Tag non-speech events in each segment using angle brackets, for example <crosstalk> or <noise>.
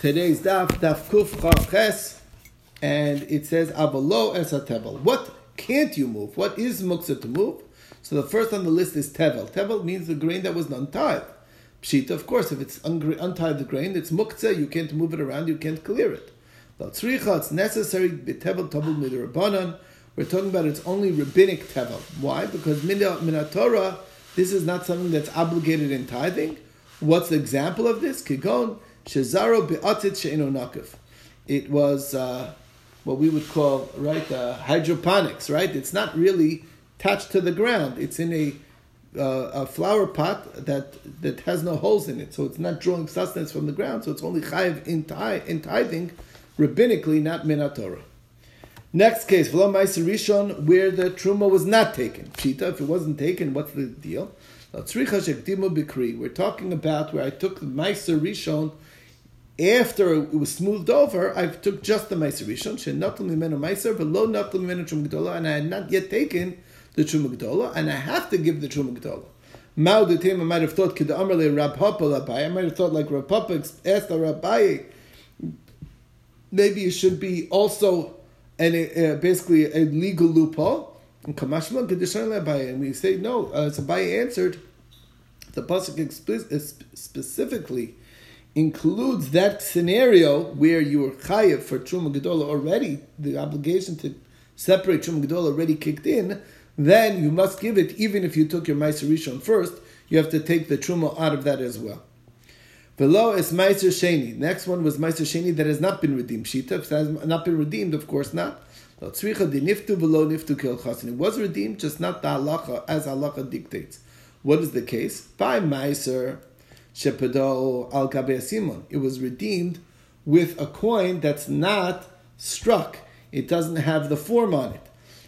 Today's daf, daf kuf chavches, and it says avalo es tevel. What can't you move? What is muksa to move? So the first on the list is tevel. Tevel means the grain that was untied. Pshita, of course, if it's untied the grain, it's muktzah, you can't move it around, you can't clear it. Tzricha, it's necessary, Be tevel tabul midrabanan. We're talking about it's only rabbinic tevel. Why? Because minatora, this is not something that's obligated in tithing. What's the example of this? Kigon, shezaro be'atit she'eno nakif. It was uh, what we would call, right, uh, hydroponics, right? It's not really attached to the ground. It's in a uh, a flower pot that that has no holes in it, so it's not drawing sustenance from the ground. So it's only chayiv in, in tithing, rabbinically, not minatorah. Next case, v'lo rishon, where the truma was not taken. Pshita, if it wasn't taken, what's the deal? We're talking about where I took the ma'aser rishon after it was smoothed over. I took just the ma'aser rishon, shenatul mimenu ma'aser, v'lo natul mimenu truma gdola, and I had not yet taken the Gdola, and I have to give the Truma Gdola. Mao the I might have thought, Kid Amarle Rab Papa Labai, I might have thought like Rab Papa asked the Rabbi, maybe it should be also an, uh, basically a legal loophole. And Kamashma Kedishan Labai, and we say, no, uh, so Abaye answered, the Pasuk specifically includes that scenario where you were chayiv for Truma Gedola already, the obligation to separate Truma Gedola already kicked in, then you must give it even if you took your Meiser first, you have to take the Truma out of that as well. Below is Meiser Sheni. Next one was Meiser Sheni that has not been redeemed. Shita, if has not been redeemed, of course not. It was redeemed, just not the halacha as halacha dictates. What is the case? By Meiser Shepado al Simon. It was redeemed with a coin that's not struck. It doesn't have the form on it.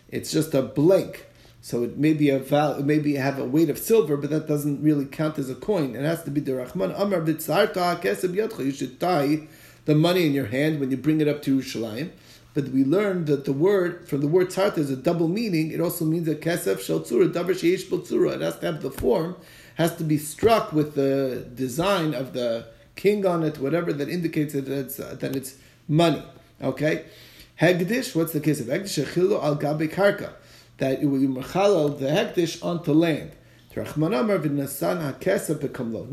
It's just a blank. So it may be a val, maybe have a weight of silver, but that doesn't really count as a coin. It has to be the Rahman Amar You should tie the money in your hand when you bring it up to Yerushalayim. But we learned that the word from the word tzarta is a double meaning. It also means a kesef shel tzura, davar sheish. It has to have the form, has to be struck with the design of the king on it, whatever that indicates that it's, uh, that it's money. Okay, hegdish. What's the case of hegdish? Achilu al gabe karka that it will be merchalal the hektish onto land. No,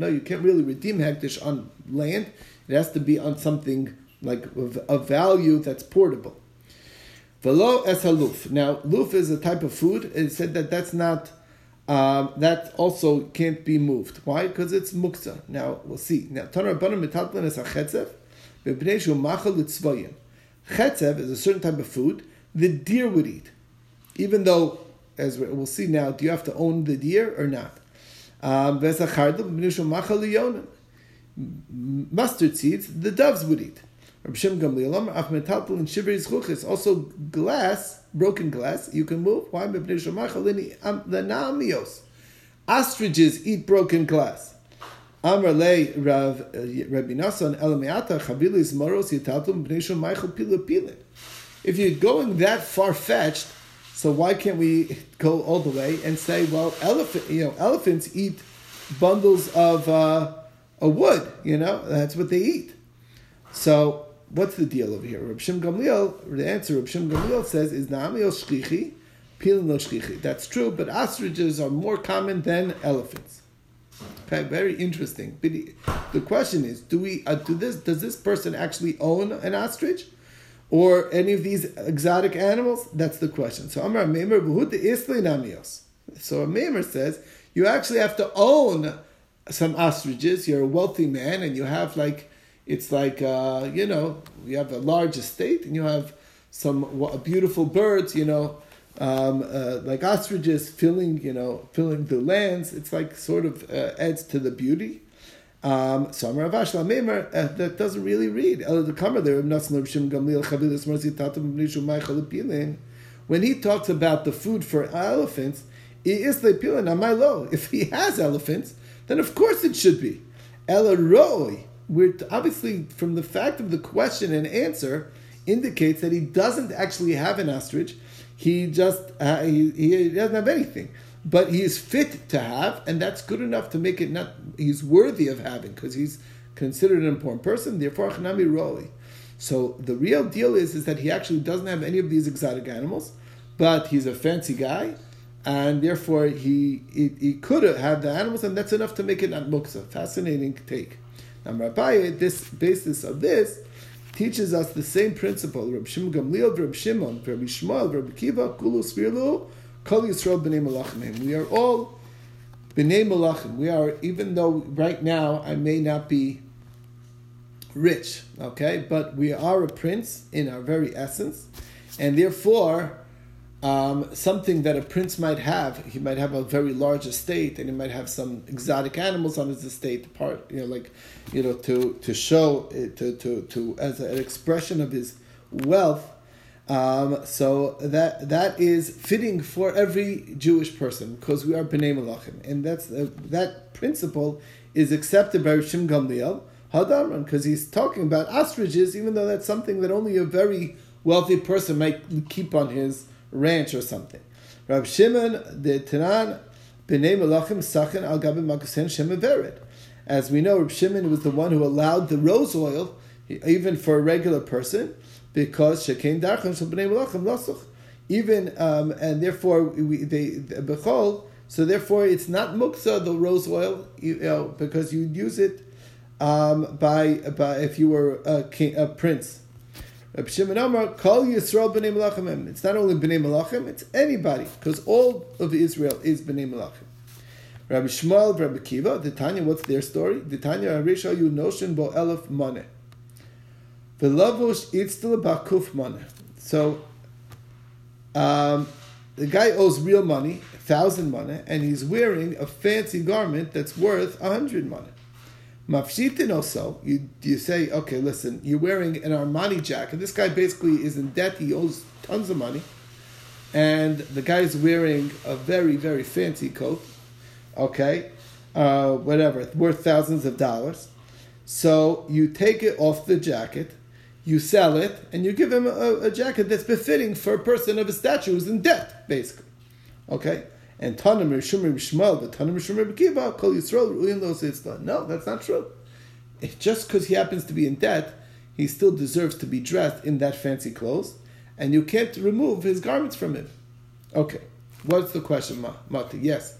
you can't really redeem hektish on land. It has to be on something like a value that's portable. Velo es haluf. Now, luf is a type of food. It said that that's not. Um, that also can't be moved. Why? Because it's muksa. Now we'll see. Now Tanar Rabbanim metatlan is a chetzev. Chetzev is a certain type of food the deer would eat even though, as we'll see now, do you have to own the deer or not? Um, mustard seeds, the doves would eat. Also, glass, broken glass, you can move. Why? Ostriches eat broken glass. Pila If you're going that far fetched, so why can't we go all the way and say, well, elephant, you know, elephants eat bundles of uh, a wood. You know, that's what they eat. So what's the deal over here? Reb Shim Gamliel, the answer Reb Shim Gamliel says is Naamil shchichi, pilin no shchichi. That's true, but ostriches are more common than elephants. Okay, very interesting. But the question is, do we uh, do this? Does this person actually own an ostrich? or any of these exotic animals? That's the question. So Amar Meimar Namios. So Meimar says you actually have to own some ostriches. You're a wealthy man, and you have like it's like uh, you know you have a large estate, and you have some beautiful birds. You know. Um, uh, like ostriches filling, you know, filling the lands. It's like sort of uh, adds to the beauty. Um, so Amar Avash Lamemer uh, that doesn't really read. When he talks about the food for elephants, if he has elephants, then of course it should be. Elaroi, we're obviously from the fact of the question and answer indicates that he doesn't actually have an ostrich. He just uh, he, he doesn't have anything but he is fit to have, and that's good enough to make it not he's worthy of having because he's considered an important person. Therefore, Chanami Roli. So the real deal is, is that he actually doesn't have any of these exotic animals, but he's a fancy guy, and therefore he he, he could have had the animals, and that's enough to make it not muksa. Fascinating take. Now, Rabbi, this basis of this teaches us the same principle. Reb Shimon Gamliel, Reb Shimon, Reb Shmuel, Reb Kiva, Kulu Svirlu, Kol Yisrael B'nei Malachim. We are all B'nei Malachim. We are, even though right now I may not be rich, okay, but we are a prince in our very essence, and therefore um, something that a prince might have. He might have a very large estate, and he might have some exotic animals on his estate. Part, you know, like, you know, to to show to to to as an expression of his wealth. Um, so that that is fitting for every Jewish person because we are bnei malachim, and that's uh, that principle is accepted by Rishim Gamliel Hadamran because he's talking about ostriches, even though that's something that only a very wealthy person might keep on his ranch or something. Rab Shimon the Tanan b'nei Malachim Sachin al Gabi Makusen Shemaveret. As we know, Rab Shimon was the one who allowed the rose oil, even for a regular person, because Shekein Darchan Shel b'nei Malachim Lasuch. Even um, and therefore we they bechol. So therefore, it's not muksa the rose oil, you know, because you'd use it um, by by if you were a king, a prince. Rabbi Shimon Amar, Kol Yisrael b'nei Malachim. It's not only b'nei Malachim, it's anybody, because all of Israel is b'nei Malachim. Rabbi Shmuel, Rabbi Kiva, the Tanya, what's their story? The Tanya Arisha you notion bo elef money. V'lavush itztel bakuf money. So, um, the guy owes real money, a thousand money, and he's wearing a fancy garment that's worth a hundred money. Mafshitin also, you, you say, okay, listen, you're wearing an Armani jacket. This guy basically is in debt. He owes tons of money. And the guy is wearing a very, very fancy coat. Okay? Uh, whatever, worth thousands of dollars. So you take it off the jacket, you sell it, and you give him a, a jacket that's befitting for a person of a stature who's in debt, basically. Okay? And Tanam Rishum Shmuel, but Tanam Rishum Kiva, Kol Yisrael Ruin Lo No, that's not true. Just because he happens to be in debt, he still deserves to be dressed in that fancy clothes, and you can't remove his garments from him. Okay, what's the question, Mati? Yes.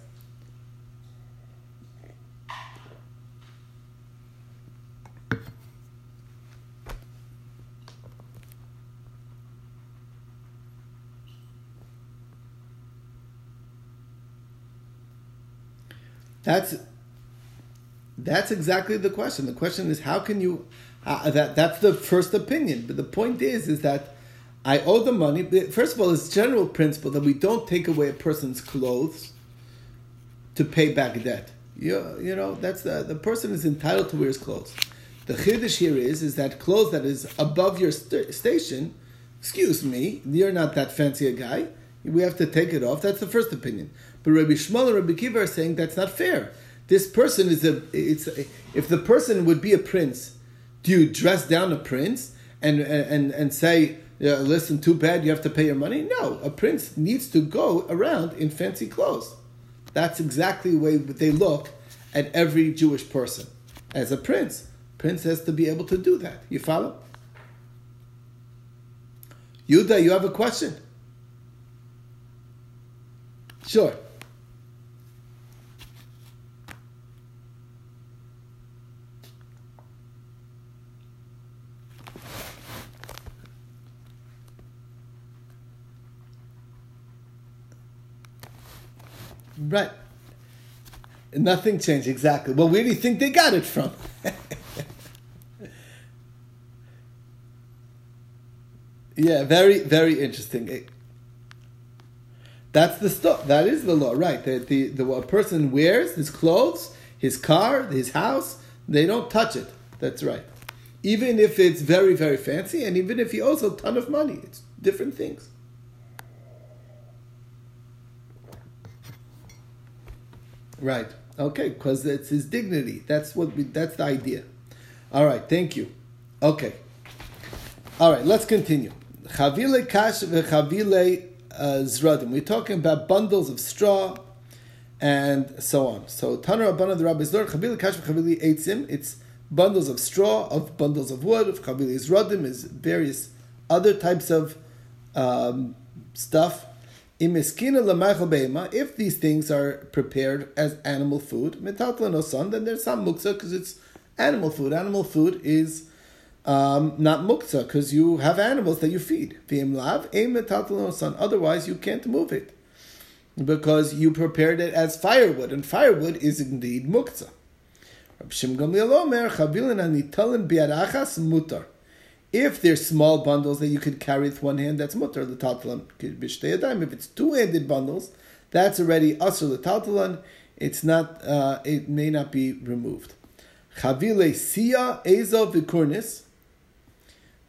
That's that's exactly the question. The question is how can you uh, that that's the first opinion. But the point is is that I owe the money. First of all, it's general principle that we don't take away a person's clothes to pay back debt. You, you know, that's the, the person is entitled to wear his clothes. The chiddush here is is that clothes that is above your st- station. Excuse me, you're not that fancy a guy. We have to take it off. That's the first opinion. But Rabbi Shmuel and Rabbi Kiva are saying that's not fair. This person is a. It's a, if the person would be a prince, do you dress down a prince and and and say, yeah, listen, too bad you have to pay your money? No, a prince needs to go around in fancy clothes. That's exactly the way they look at every Jewish person. As a prince, prince has to be able to do that. You follow? Yuda, you have a question? Sure. Right. Nothing changed exactly. Well, where do you think they got it from? <laughs> yeah, very, very interesting. That's the stuff. That is the law, right? The, the, the a person wears his clothes, his car, his house. They don't touch it. That's right. Even if it's very, very fancy, and even if he owes a ton of money, it's different things. Right. Okay, because it's his dignity. That's what. We, that's the idea. All right. Thank you. Okay. All right. Let's continue. Chavile kash v'chavile uh, zradim. We're talking about bundles of straw and so on. So Tanur Abana the Rabbi Zor Chavile kash v'chavile eitzim. It's bundles of straw, of bundles of wood, of chavilis rodim, is various other types of um, stuff. If these things are prepared as animal food, then there's some muksa because it's animal food. Animal food is um, not muksa because you have animals that you feed. Otherwise, you can't move it because you prepared it as firewood, and firewood is indeed muksa. If there's small bundles that you could carry with one hand, that's mutter l'taltalan If it's two-handed bundles, that's already asr l'taltalan. It's not. Uh, it may not be removed. Chavile sia ezov vikurnis.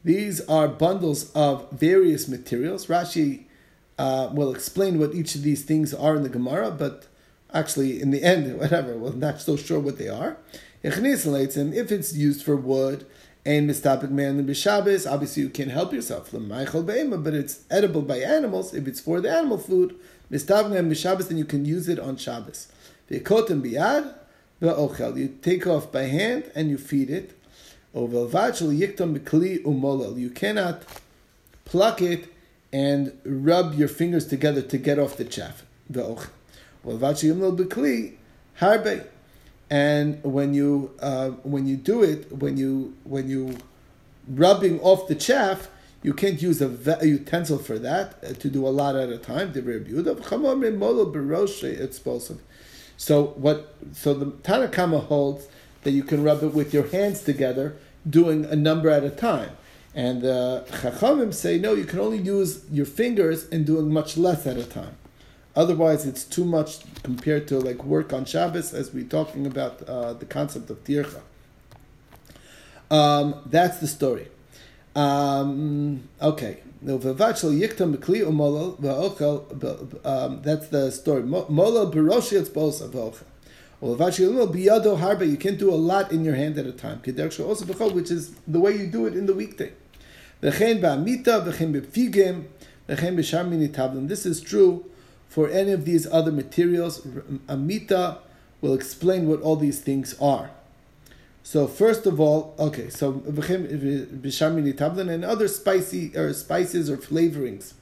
These are bundles of various materials. Rashi uh, will explain what each of these things are in the Gemara, but actually, in the end, <laughs> whatever, we're not so sure what they are. If it's used for wood, and mistapik man and b'Shabbos, obviously you can't help yourself. But it's edible by animals. If it's for the animal food, mistapik man b'Shabbos, then you can use it on Shabbos. V'kotem biyad v'ochel. You take off by hand and you feed it. You cannot pluck it and rub your fingers together to get off the chaff. And when you uh, when you do it, when you when you rubbing off the chaff, you can't use a, ve- utensil for that uh, to do a lot at a time. So what? So the Tanakama holds that you can rub it with your hands together, doing a number at a time. And the uh, Chachamim say, no, you can only use your fingers and doing much less at a time. Otherwise, it's too much compared to like work on Shabbos, as we're talking about uh, the concept of tircha. Um, that's the story. Um, okay. Um, that's the story. Bosa You can't do a lot in your hand at a time. Which is the way you do it in the weekday. This is true for any of these other materials. Amita will explain what all these things are. So first of all, okay, so bishamini and other spicy or spices or flavorings.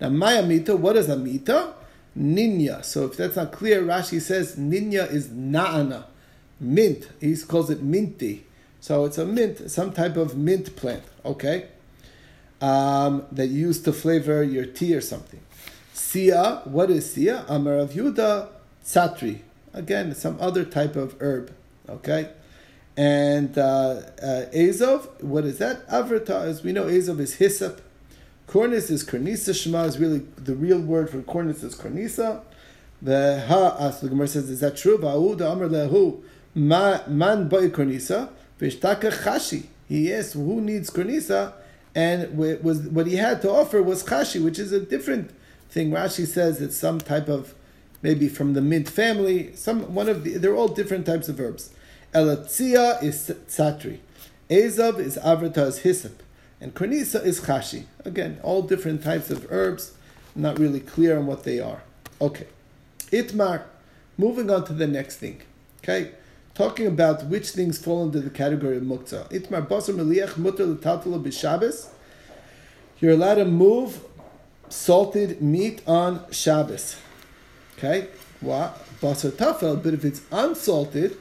Now my amita, what is amita? Ninya. So if that's not clear, Rashi says ninya is naana, mint. He calls it minty. So it's a mint, some type of mint plant. Okay um, that you use to flavor your tea or something. Sia, what is sia? Amar of Yuda, satri. Again, some other type of herb. Okay? And uh, uh, Azov, what is that? Avrata, as we know, Azov is hyssop. Cornis is kornisa. Shema is really the real word for cornis is kornisa. The ha, as the Gemara says, is that true? Va'ud amar lehu man boy kornisa. Vishtaka chashi. He asked, who needs kornisa? and was what he had to offer was chashi, which is a different thing. Rashi says it's some type of maybe from the mint family. Some one of the they're all different types of herbs. Elatzia is tzatri, Ezav is avrata is hyssop, and kornisa is chashi. Again, all different types of herbs. Not really clear on what they are. Okay, itmar. Moving on to the next thing. Okay talking about which things fall under the category of muktzah. Itmar basar meliach mutter l'tatala b'Shabbos. You're allowed to move salted meat on Shabbos. Okay, what basar tafel? But if it's unsalted,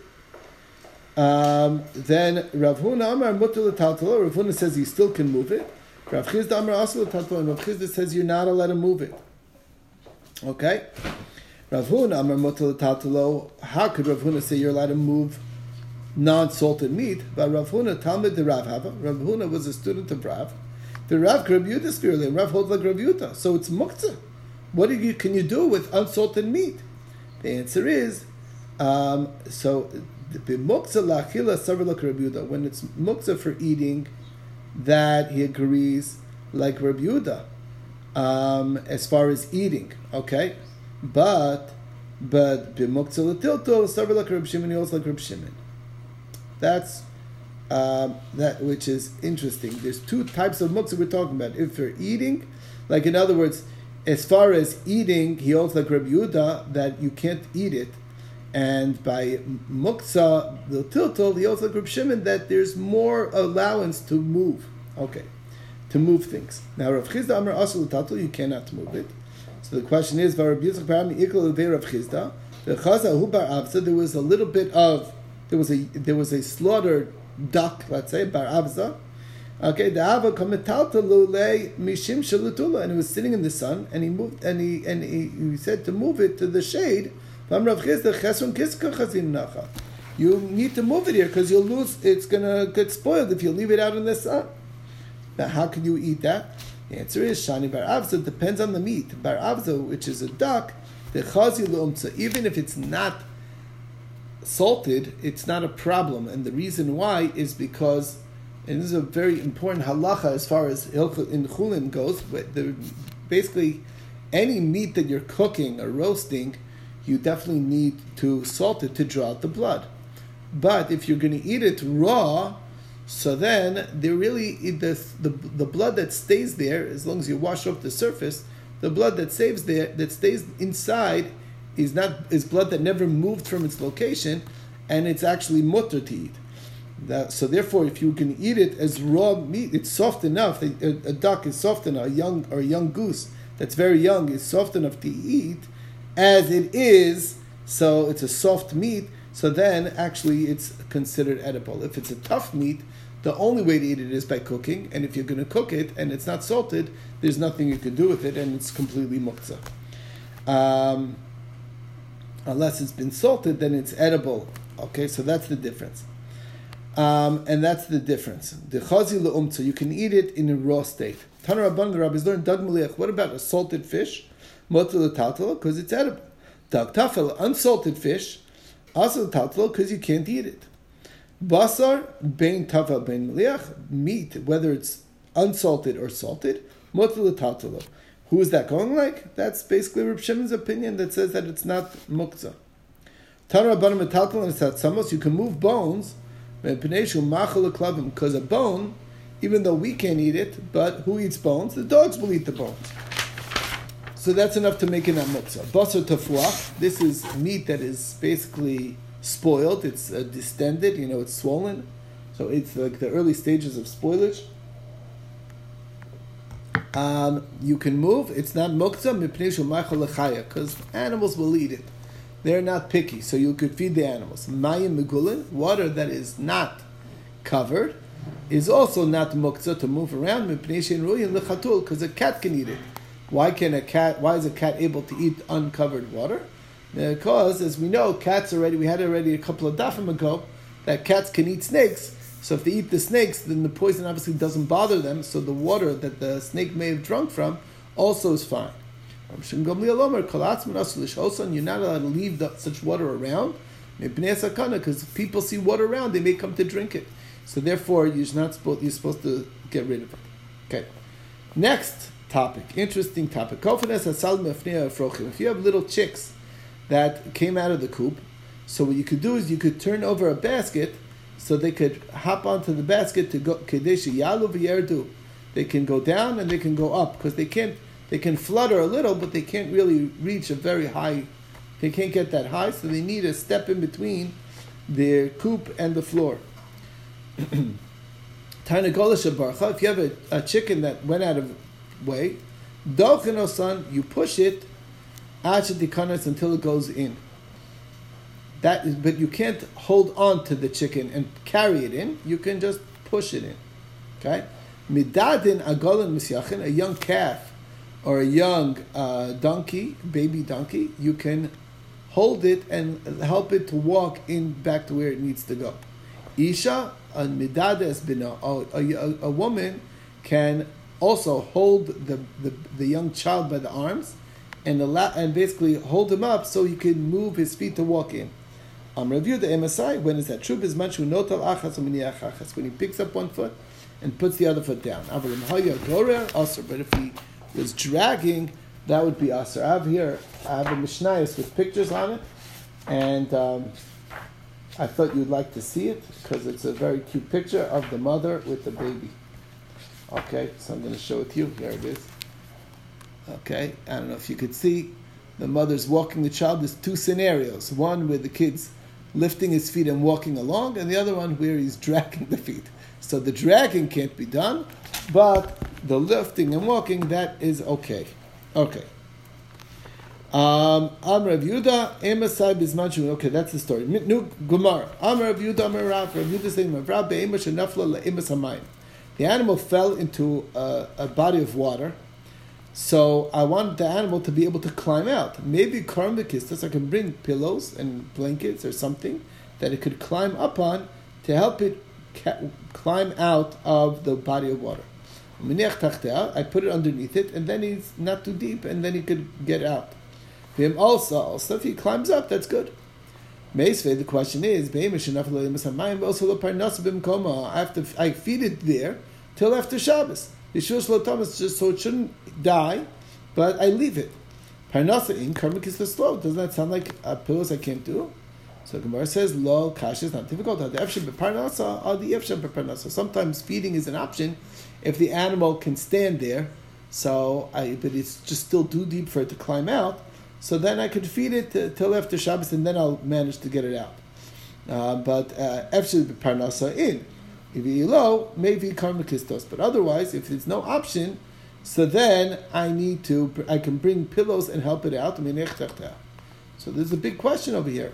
um, then Rav Huna Amar mutter l'tatala. Rav Huna says he still can move it. Rav Chisda Amar also l'tatala, and Rav Chisda says you're not allowed to move it. Okay. Rav Huna Amar Motel How could Rav Huna say you're allowed to move non-salted meat? But Rav Huna Talmud the Rav Hava. Rav Huna was a student of Rav. The Rav Yudah spiritually, Rav Rav Yudah. So it's muktzah. What do you, can you do with unsalted meat? The answer is, um, so lachila savrlak Rav Yudah. When it's muktzah for eating, that he agrees like Rav Yudah. Um, as far as eating, okay, but but b'muktzah l'tiltul sarva like Reb Shimon, he also like Shimon. That's um, that which is interesting. There's two types of muktzah we're talking about. If you're eating, like in other words, as far as eating, he holds like Reb Yehuda that you can't eat it And by muksa, the tiltal, he also Reb Shimon that there's more allowance to move. Okay, to move things. Now Rav Chisda Amar Asul Tatul, you cannot move it. So the question is, Rav Yitzchak Parami Ikol Rav Chisda, the Chaza Hu Bar Avza, there was a little bit of, there was a there was a slaughtered duck, let's say Bar Avza. Okay, the Ava Kametalta Lule Mishim Shalutula, and he was sitting in the sun, and he moved, and he and he, he said to move it to the shade you need to move it here because you'll lose. It's gonna get spoiled if you leave it out in the sun. Now, how can you eat that? The answer is shani bar avza. Depends on the meat. Bar avza, which is a duck, the chazi. Even if it's not salted, it's not a problem. And the reason why is because, and this is a very important halacha as far as in chulin goes. The, basically, any meat that you're cooking or roasting you definitely need to salt it to draw out the blood. But if you're going to eat it raw, so then there really the, the the blood that stays there, as long as you wash off the surface, the blood that saves there that stays inside is not is blood that never moved from its location, and it's actually mutter to eat. That, so therefore, if you can eat it as raw meat, it's soft enough. A, a duck is soft enough. A young or a young goose that's very young is soft enough to eat as it is, so it's a soft meat, so then actually it's considered edible. If it's a tough meat, the only way to eat it is by cooking, and if you're going to cook it and it's not salted, there's nothing you can do with it, and it's completely muktzah. Um, unless it's been salted, then it's edible. Okay, so that's the difference. Um, and that's the difference. The chazi le'umtza, you can eat it in a raw state. Tanar Rabban, the rabbis learn dag What about a salted fish? Motul taltal because it's edible. Dag tafel, unsalted fish, also taltal because you can't eat it. Basar, bein tafel, bein meliach, meat, whether it's unsalted or salted, motul taltal. Who is that going like? That's basically Reb Shimon's opinion that says that it's not muktzah. Tara Rabbanim Metaltal and Satsamos, you can move bones, because a bone, even though we can't eat it, but who eats bones? The dogs will eat the bones. So that's enough to make an amutza. Basar tafuach. This is meat that is basically spoiled. It's uh, distended. You know, it's swollen. So it's like the early stages of spoilage. Um, you can move. It's not muktzah because animals will eat it. They're not picky, so you could feed the animals. Mayim megulin, water that is not covered, is also not muktzah to move around because a cat can eat it. Why can a cat? Why is a cat able to eat uncovered water? Because, as we know, cats already. We had already a couple of dafim ago that cats can eat snakes. So if they eat the snakes, then the poison obviously doesn't bother them. So the water that the snake may have drunk from also is fine. You're not allowed to leave the, such water around because if people see water around, they may come to drink it. So therefore, you're not supposed you're supposed to get rid of it. Okay. Next, topic. Interesting topic. If you have little chicks that came out of the coop, so what you could do is you could turn over a basket so they could hop onto the basket to go yalu They can go down and they can go up because they can't. They can flutter a little, but they can't really reach a very high. They can't get that high, so they need a step in between their coop and the floor. <clears throat> If you have a, a chicken that went out of way. son, you push it until it goes in. That is, but you can't hold on to the chicken and carry it in. You can just push it in. Okay? Midadin agolin misyachin, a young calf or a young uh, donkey, baby donkey, you can hold it and help it to walk in back to where it needs to go. Isha, a midades bina, a woman can also hold the, the, the young child by the arms and allow, and basically hold him up so he can move his feet to walk in. Um, review the MSI. When is that true? When he picks up one foot and puts the other foot down. But if he was dragging, that would be aser. I have here, I have a mishnayos with pictures on it, and um, I thought you'd like to see it because it's a very cute picture of the mother with the baby. Okay, so I'm going to show it to you. Here it is. Okay, I don't know if you could see. the mother's walking the child, there's two scenarios. One where the kid's lifting his feet and walking along, and the other one where he's dragging the feet. So the dragging can't be done, but the lifting and walking, that is okay. Okay. Um, Amr of Yuda, Emasai Bismanchu. Okay, that's the story. New Gumar. Amr Yuda, Amr Rav. Rav Yuda saying, Rav Be'emash Nafla Le'emas. The animal fell into a, a, body of water, so I want the animal to be able to climb out. Maybe Karam Kistas, I can bring pillows and blankets or something that it could climb up on to help it ca- climb out of the body of water. I put it underneath it, and then he's not too deep, and then he could get out. Him also, also if he climbs up, that's good. The question is, I have to I feed it there till after Shabbos. Yeshua Thomas just so it shouldn't die, but I leave it. Parnasa in is the slow. Doesn't that sound like a pillows I can't do? So Gemara says, "Lo kash is not difficult. Sometimes feeding is an option if the animal can stand there. So, I, but it's just still too deep for it to climb out. So then I could feed it till after Shabbos, and then I'll manage to get it out. Uh, but uh, in. If low, maybe karmakistos. But otherwise, if there's no option, so then I need to, I can bring pillows and help it out. So there's a big question over here.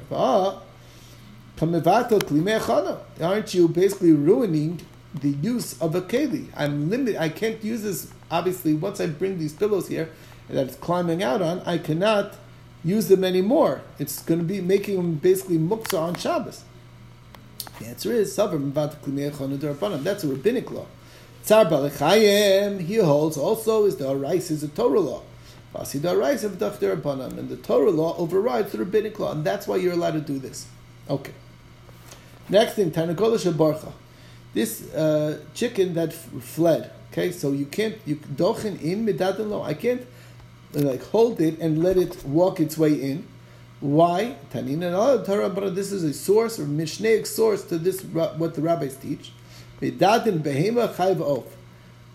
Aren't you basically ruining the use of a keli? I'm limited. I can't use this. Obviously, once I bring these pillows here that it's climbing out on, I cannot use them anymore. It's going to be making them basically muksa on Shabbos. The answer is That's a rabbinic law. Tzar Balechayim, he holds also is the Arais is a Torah law. And the Torah law overrides the rabbinic law, and that's why you're allowed to do this. Okay. Next thing, Tanagola Shabarcha. This uh, chicken that fled. Okay, so you can't you dochen in midadan lo. I can't like hold it and let it walk its way in. Why? Tanina Torah, but this is a source or mishnaic source to this what the rabbis teach. Midadin behema chayv of.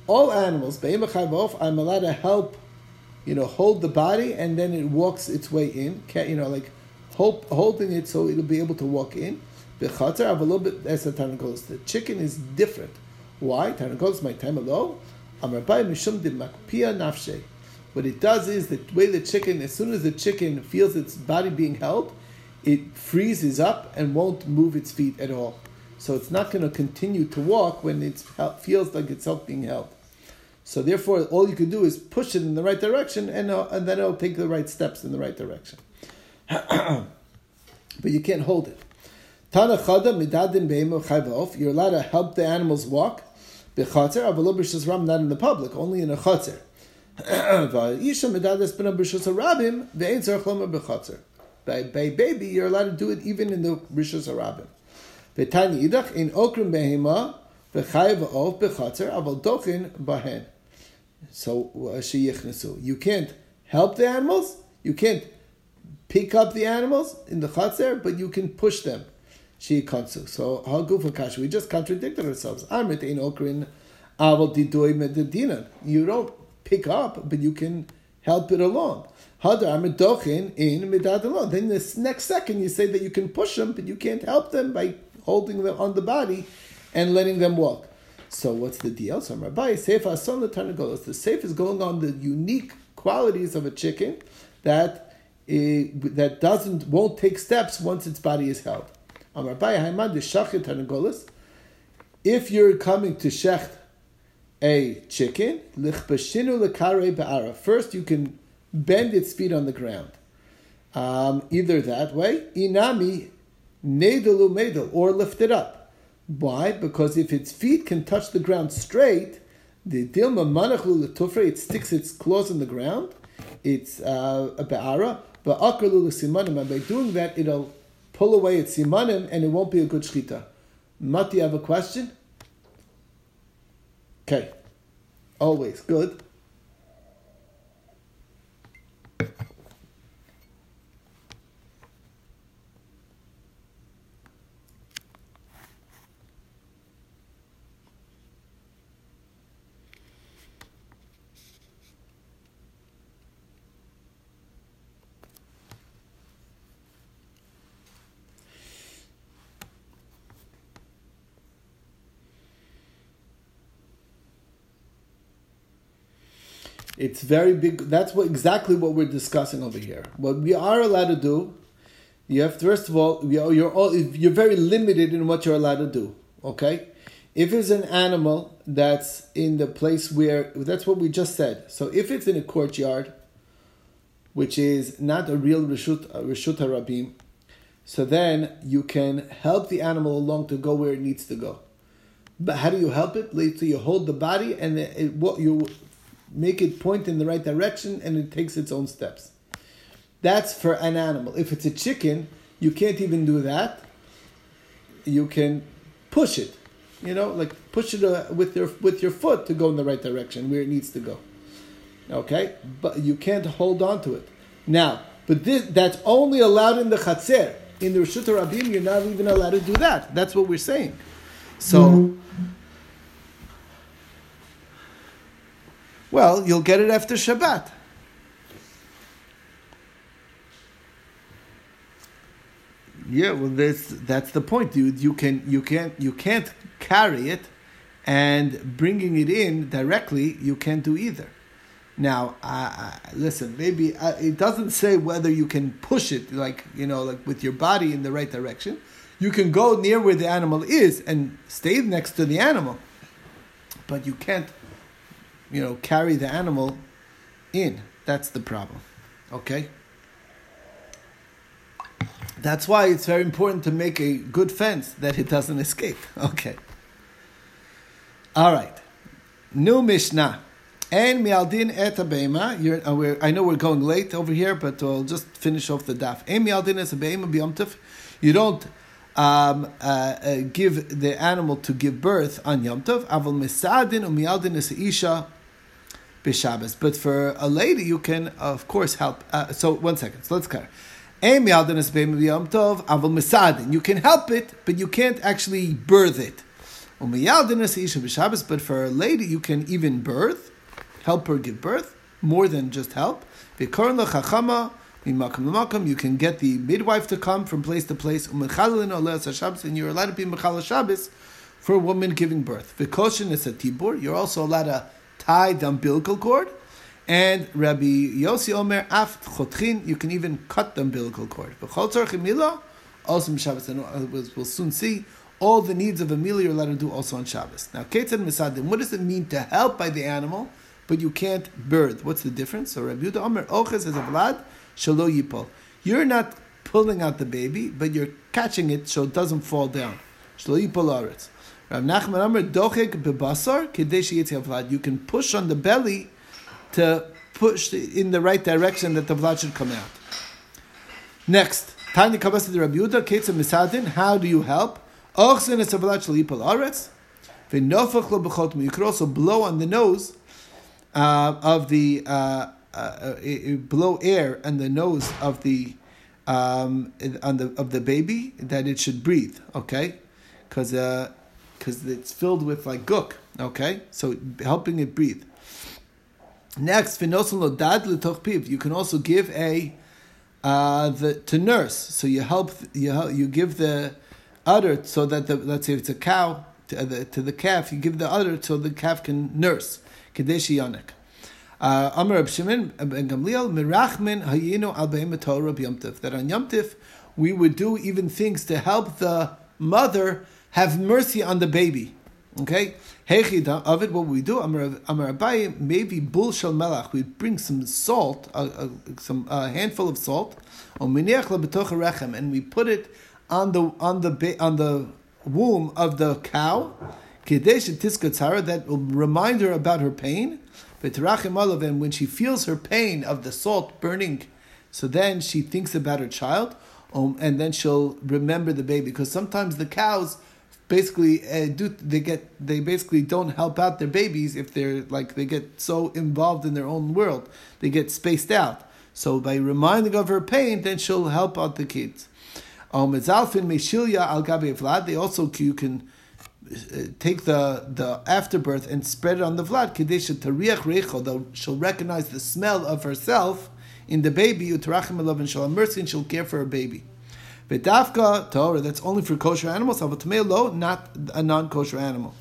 All animals, behema chayv of, I'm allowed to help, you know, hold the body and then it walks its way in. You know, like hold, holding it so it'll be able to walk in. Bechatzar, I have a little bit as the Tanagolos. The chicken is different. Why? Tanagolos my time alone. Amrabai mishum de makpia nafshe. What it does is the way the chicken, as soon as the chicken feels its body being held, it freezes up and won't move its feet at all. So it's not going to continue to walk when it feels like it's being held. So therefore, all you can do is push it in the right direction, and, uh, and then it'll take the right steps in the right direction. <clears throat> but you can't hold it. Tanachada midadim beimochayvof. You're allowed to help the animals walk. Not in the public, only in a chatzir. <clears throat> By, by baby, you're allowed to do it even in the Rishus Harabim. V'tani idach in okrim behema v'chayev of bechatzer aval dochin bahen. So uh, sheyichnesu. You can't help the animals. You can't pick up the animals in the chatzer, but you can push them. Sheyikansu. So hagufa kash. We just contradicted ourselves. Amit in okrin aval didoy mededinan. You don't pick up, but you can help it along. Hadar in midad alone. Then this next second you say that you can push them, but you can't help them by holding them on the body and letting them walk. So what's the deal? So Rabbi Seif Ason Tarnagolos. The Seif is going on the unique qualities of a chicken that uh, that doesn't won't take steps once its body is held. If you're coming to shecht a chicken, First, you can bend its feet on the ground. Um, either that way, inami nedelu medel, or lift it up. Why? Because if its feet can touch the ground straight, the dilma manachlu letufre, it sticks its claws in the ground. It's uh, a be'ara, but akarlu simanim, and by doing that, it'll pull away its simanim, and it won't be a good shchita. Mati, you have a question? Okay. Always good. It's very big. That's what exactly what we're discussing over here. What we are allowed to do, you have first of all, you're all, you're very limited in what you're allowed to do. Okay, if it's an animal that's in the place where that's what we just said. So if it's in a courtyard, which is not a real reshut uh, reshut harabim, so then you can help the animal along to go where it needs to go. But how do you help it? You hold the body and it, what you make it point in the right direction and it takes its own steps. That's for an animal. If it's a chicken, you can't even do that. You can push it, you know, like push it uh, with your with your foot to go in the right direction where it needs to go. Okay, but you can't hold on to it. Now, but this, that's only allowed in the chatzir. In the Rishut Rabim, you're not even allowed to do that. That's what we're saying. So. Mm-hmm Well, you'll get it after Shabbat. Yeah, well, that's that's the point. dude. you can you can't you can't carry it, and bringing it in directly you can't do either. Now, uh, listen, maybe uh, it doesn't say whether you can push it like you know like with your body in the right direction. You can go near where the animal is and stay next to the animal, but you can't you know, carry the animal in. That's the problem. Okay? That's why it's very important to make a good fence that it doesn't escape. <laughs> Okay. All right. New Mishnah. And mialdin et abema. Uh, I know we're going late over here, but I'll just finish off the daf. And mialdin et abema biyomtiv. You don't um, uh, uh, give the animal to give birth on Yom Tov. Aval misadin umialdin es isha b'Shabbos. But for a lady, you can, of course, help. Uh, so, one second. So let's clear. You can help it, but you can't actually birth it. But for a lady, you can even birth, help her give birth, more than just help. You can get the midwife to come from place to place, and you're allowed to be Mechala Shabbos for a woman giving birth. You're also allowed to tie the umbilical cord. And Rabbi Yossi Omer, af chotchin, you can even cut the umbilical cord. Also Shabbos, and we'll soon see, all the needs of a meal you're allowed to do also on Shabbos. Now, Ketzad Misadim, what does it mean to help by the animal, but you can't birth? What's the difference? So Rabbi Yudah Omer, Oches is a vlad, shalo yipol. You're not pulling out the baby, but you're catching it so it doesn't fall down. Shalo yipol aretz. Rav Nachman Amr dochek bebasar. You can push on the belly to push in the right direction that the vlad should come out. Next, Tanya Kabas the Rabbi Yehuda Ketza Misadin. How do you help? Ochsen es vlad shalipal aretz. V'nofach lo b'chotmu. You could also blow on the nose uh, of the uh, uh, uh blow air and the nose of the um, on the of the baby that it should breathe. Okay, because uh, because it's filled with like guk. Okay, so helping it breathe. Next, you can also give a uh, the to nurse. So you help you you give the udder so that the let's say if it's a cow to the, to the calf, you give the udder so the calf can nurse. Kadeshi yonik. Uh, Amar Reb Shimon ben Gamliel mirachmin hayinu al Torah yomtiv. That on yomtiv we would do even things to help the mother have mercy on the baby. Okay? Hechida of it, what we do, Amar Abaye, maybe bull shel melach, we bring some salt, a, some a handful of salt, and we put it on the on the on the womb of the cow, that will remind her about her pain. And when she feels her pain of the salt burning, so then she thinks about her child, um, and then she'll remember the baby. Because sometimes the cows basically uh, do they get they basically don't help out their babies if they're like they get so involved in their own world. They get spaced out. So by reminding of her pain then she'll help out the kids. Um it's alfin al vlad. They also you can uh, take the the afterbirth and spread it on the vlad. Kadesha tariach recho she'll recognize the smell of herself in the baby. Utarachim and she'll have mercy and she'll care for her baby V'dafka Torah, that's only for kosher animals. Lo, not a non-kosher animal.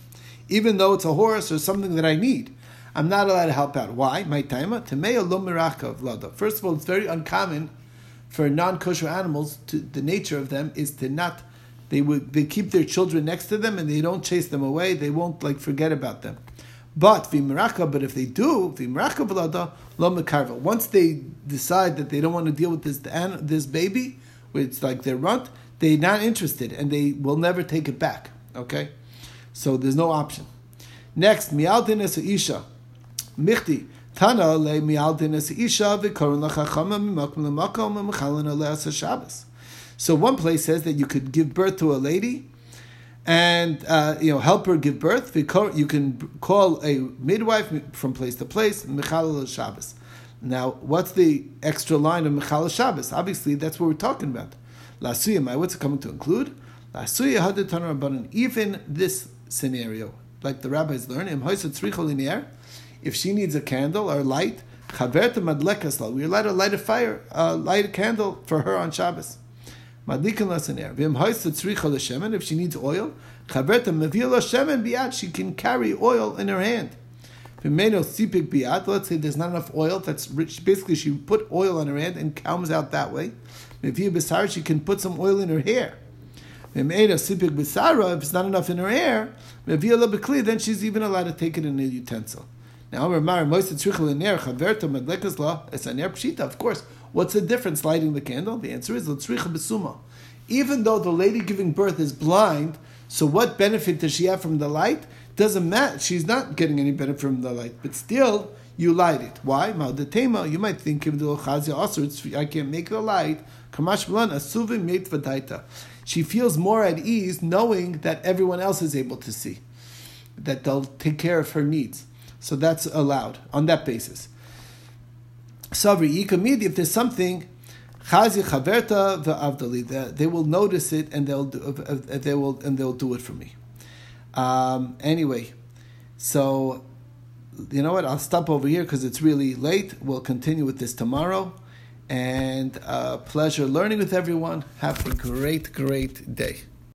Even though it's a horse or something that I need. I'm not allowed to help out. Why? My time of lada. First of all, it's very uncommon for non-kosher animals. To the nature of them is to not. They would they keep their children next to them and they don't chase them away. They won't like forget about them. But v'miraka, but if they do v'miraka v'lada lo mekarva. Once they decide that they don't want to deal with this this baby, it's like their runt, they're not interested and they will never take it back. Okay, so there's no option. Next, mialdin es isha, michti. Tana le mialdin es isha v'koron lachachama. So one place says that you could give birth to a lady and uh, you know help her give birth. You can call a midwife from place to place. Michal Shabbos. Now, what's the extra line of Michal Shabbos? Obviously, that's what we're talking about. Lasuya, what's it coming to include? Lasuya Rabbanan. Even this scenario, like the rabbis learn, if she needs a candle or light, we're allowed to light a fire, uh, light a candle for her on Shabbos. Madlikin lasaner. Vim tzricha. If she needs oil, chaverta mevila shemen biat. She can carry oil in her hand. Let's say there's not enough oil. That's rich. Basically, she put oil on her hand and comes out that way. She can put some oil in her hair. If it's not enough in her hair. Then she's even allowed to take it in a utensil. Now. Of course, what's the difference lighting the candle? The answer is. Even though the lady giving birth is blind, so what benefit does she have from the light? Doesn't matter. She's not getting any benefit from the light, but still you light it. Why? Ma'odetema. You might think of the Chazia also. I can't make the light. Kamash Blan. She feels more at ease knowing that everyone else is able to see, that they'll take care of her needs. So that's allowed on that basis. Savri if there's something Chazi Chaverta the they will notice it and they'll do, they will and they'll do it for me. Um, anyway, so you know what? I'll stop over here because it's really late. We'll continue with this tomorrow. And uh, pleasure learning with everyone. Have a great, great day.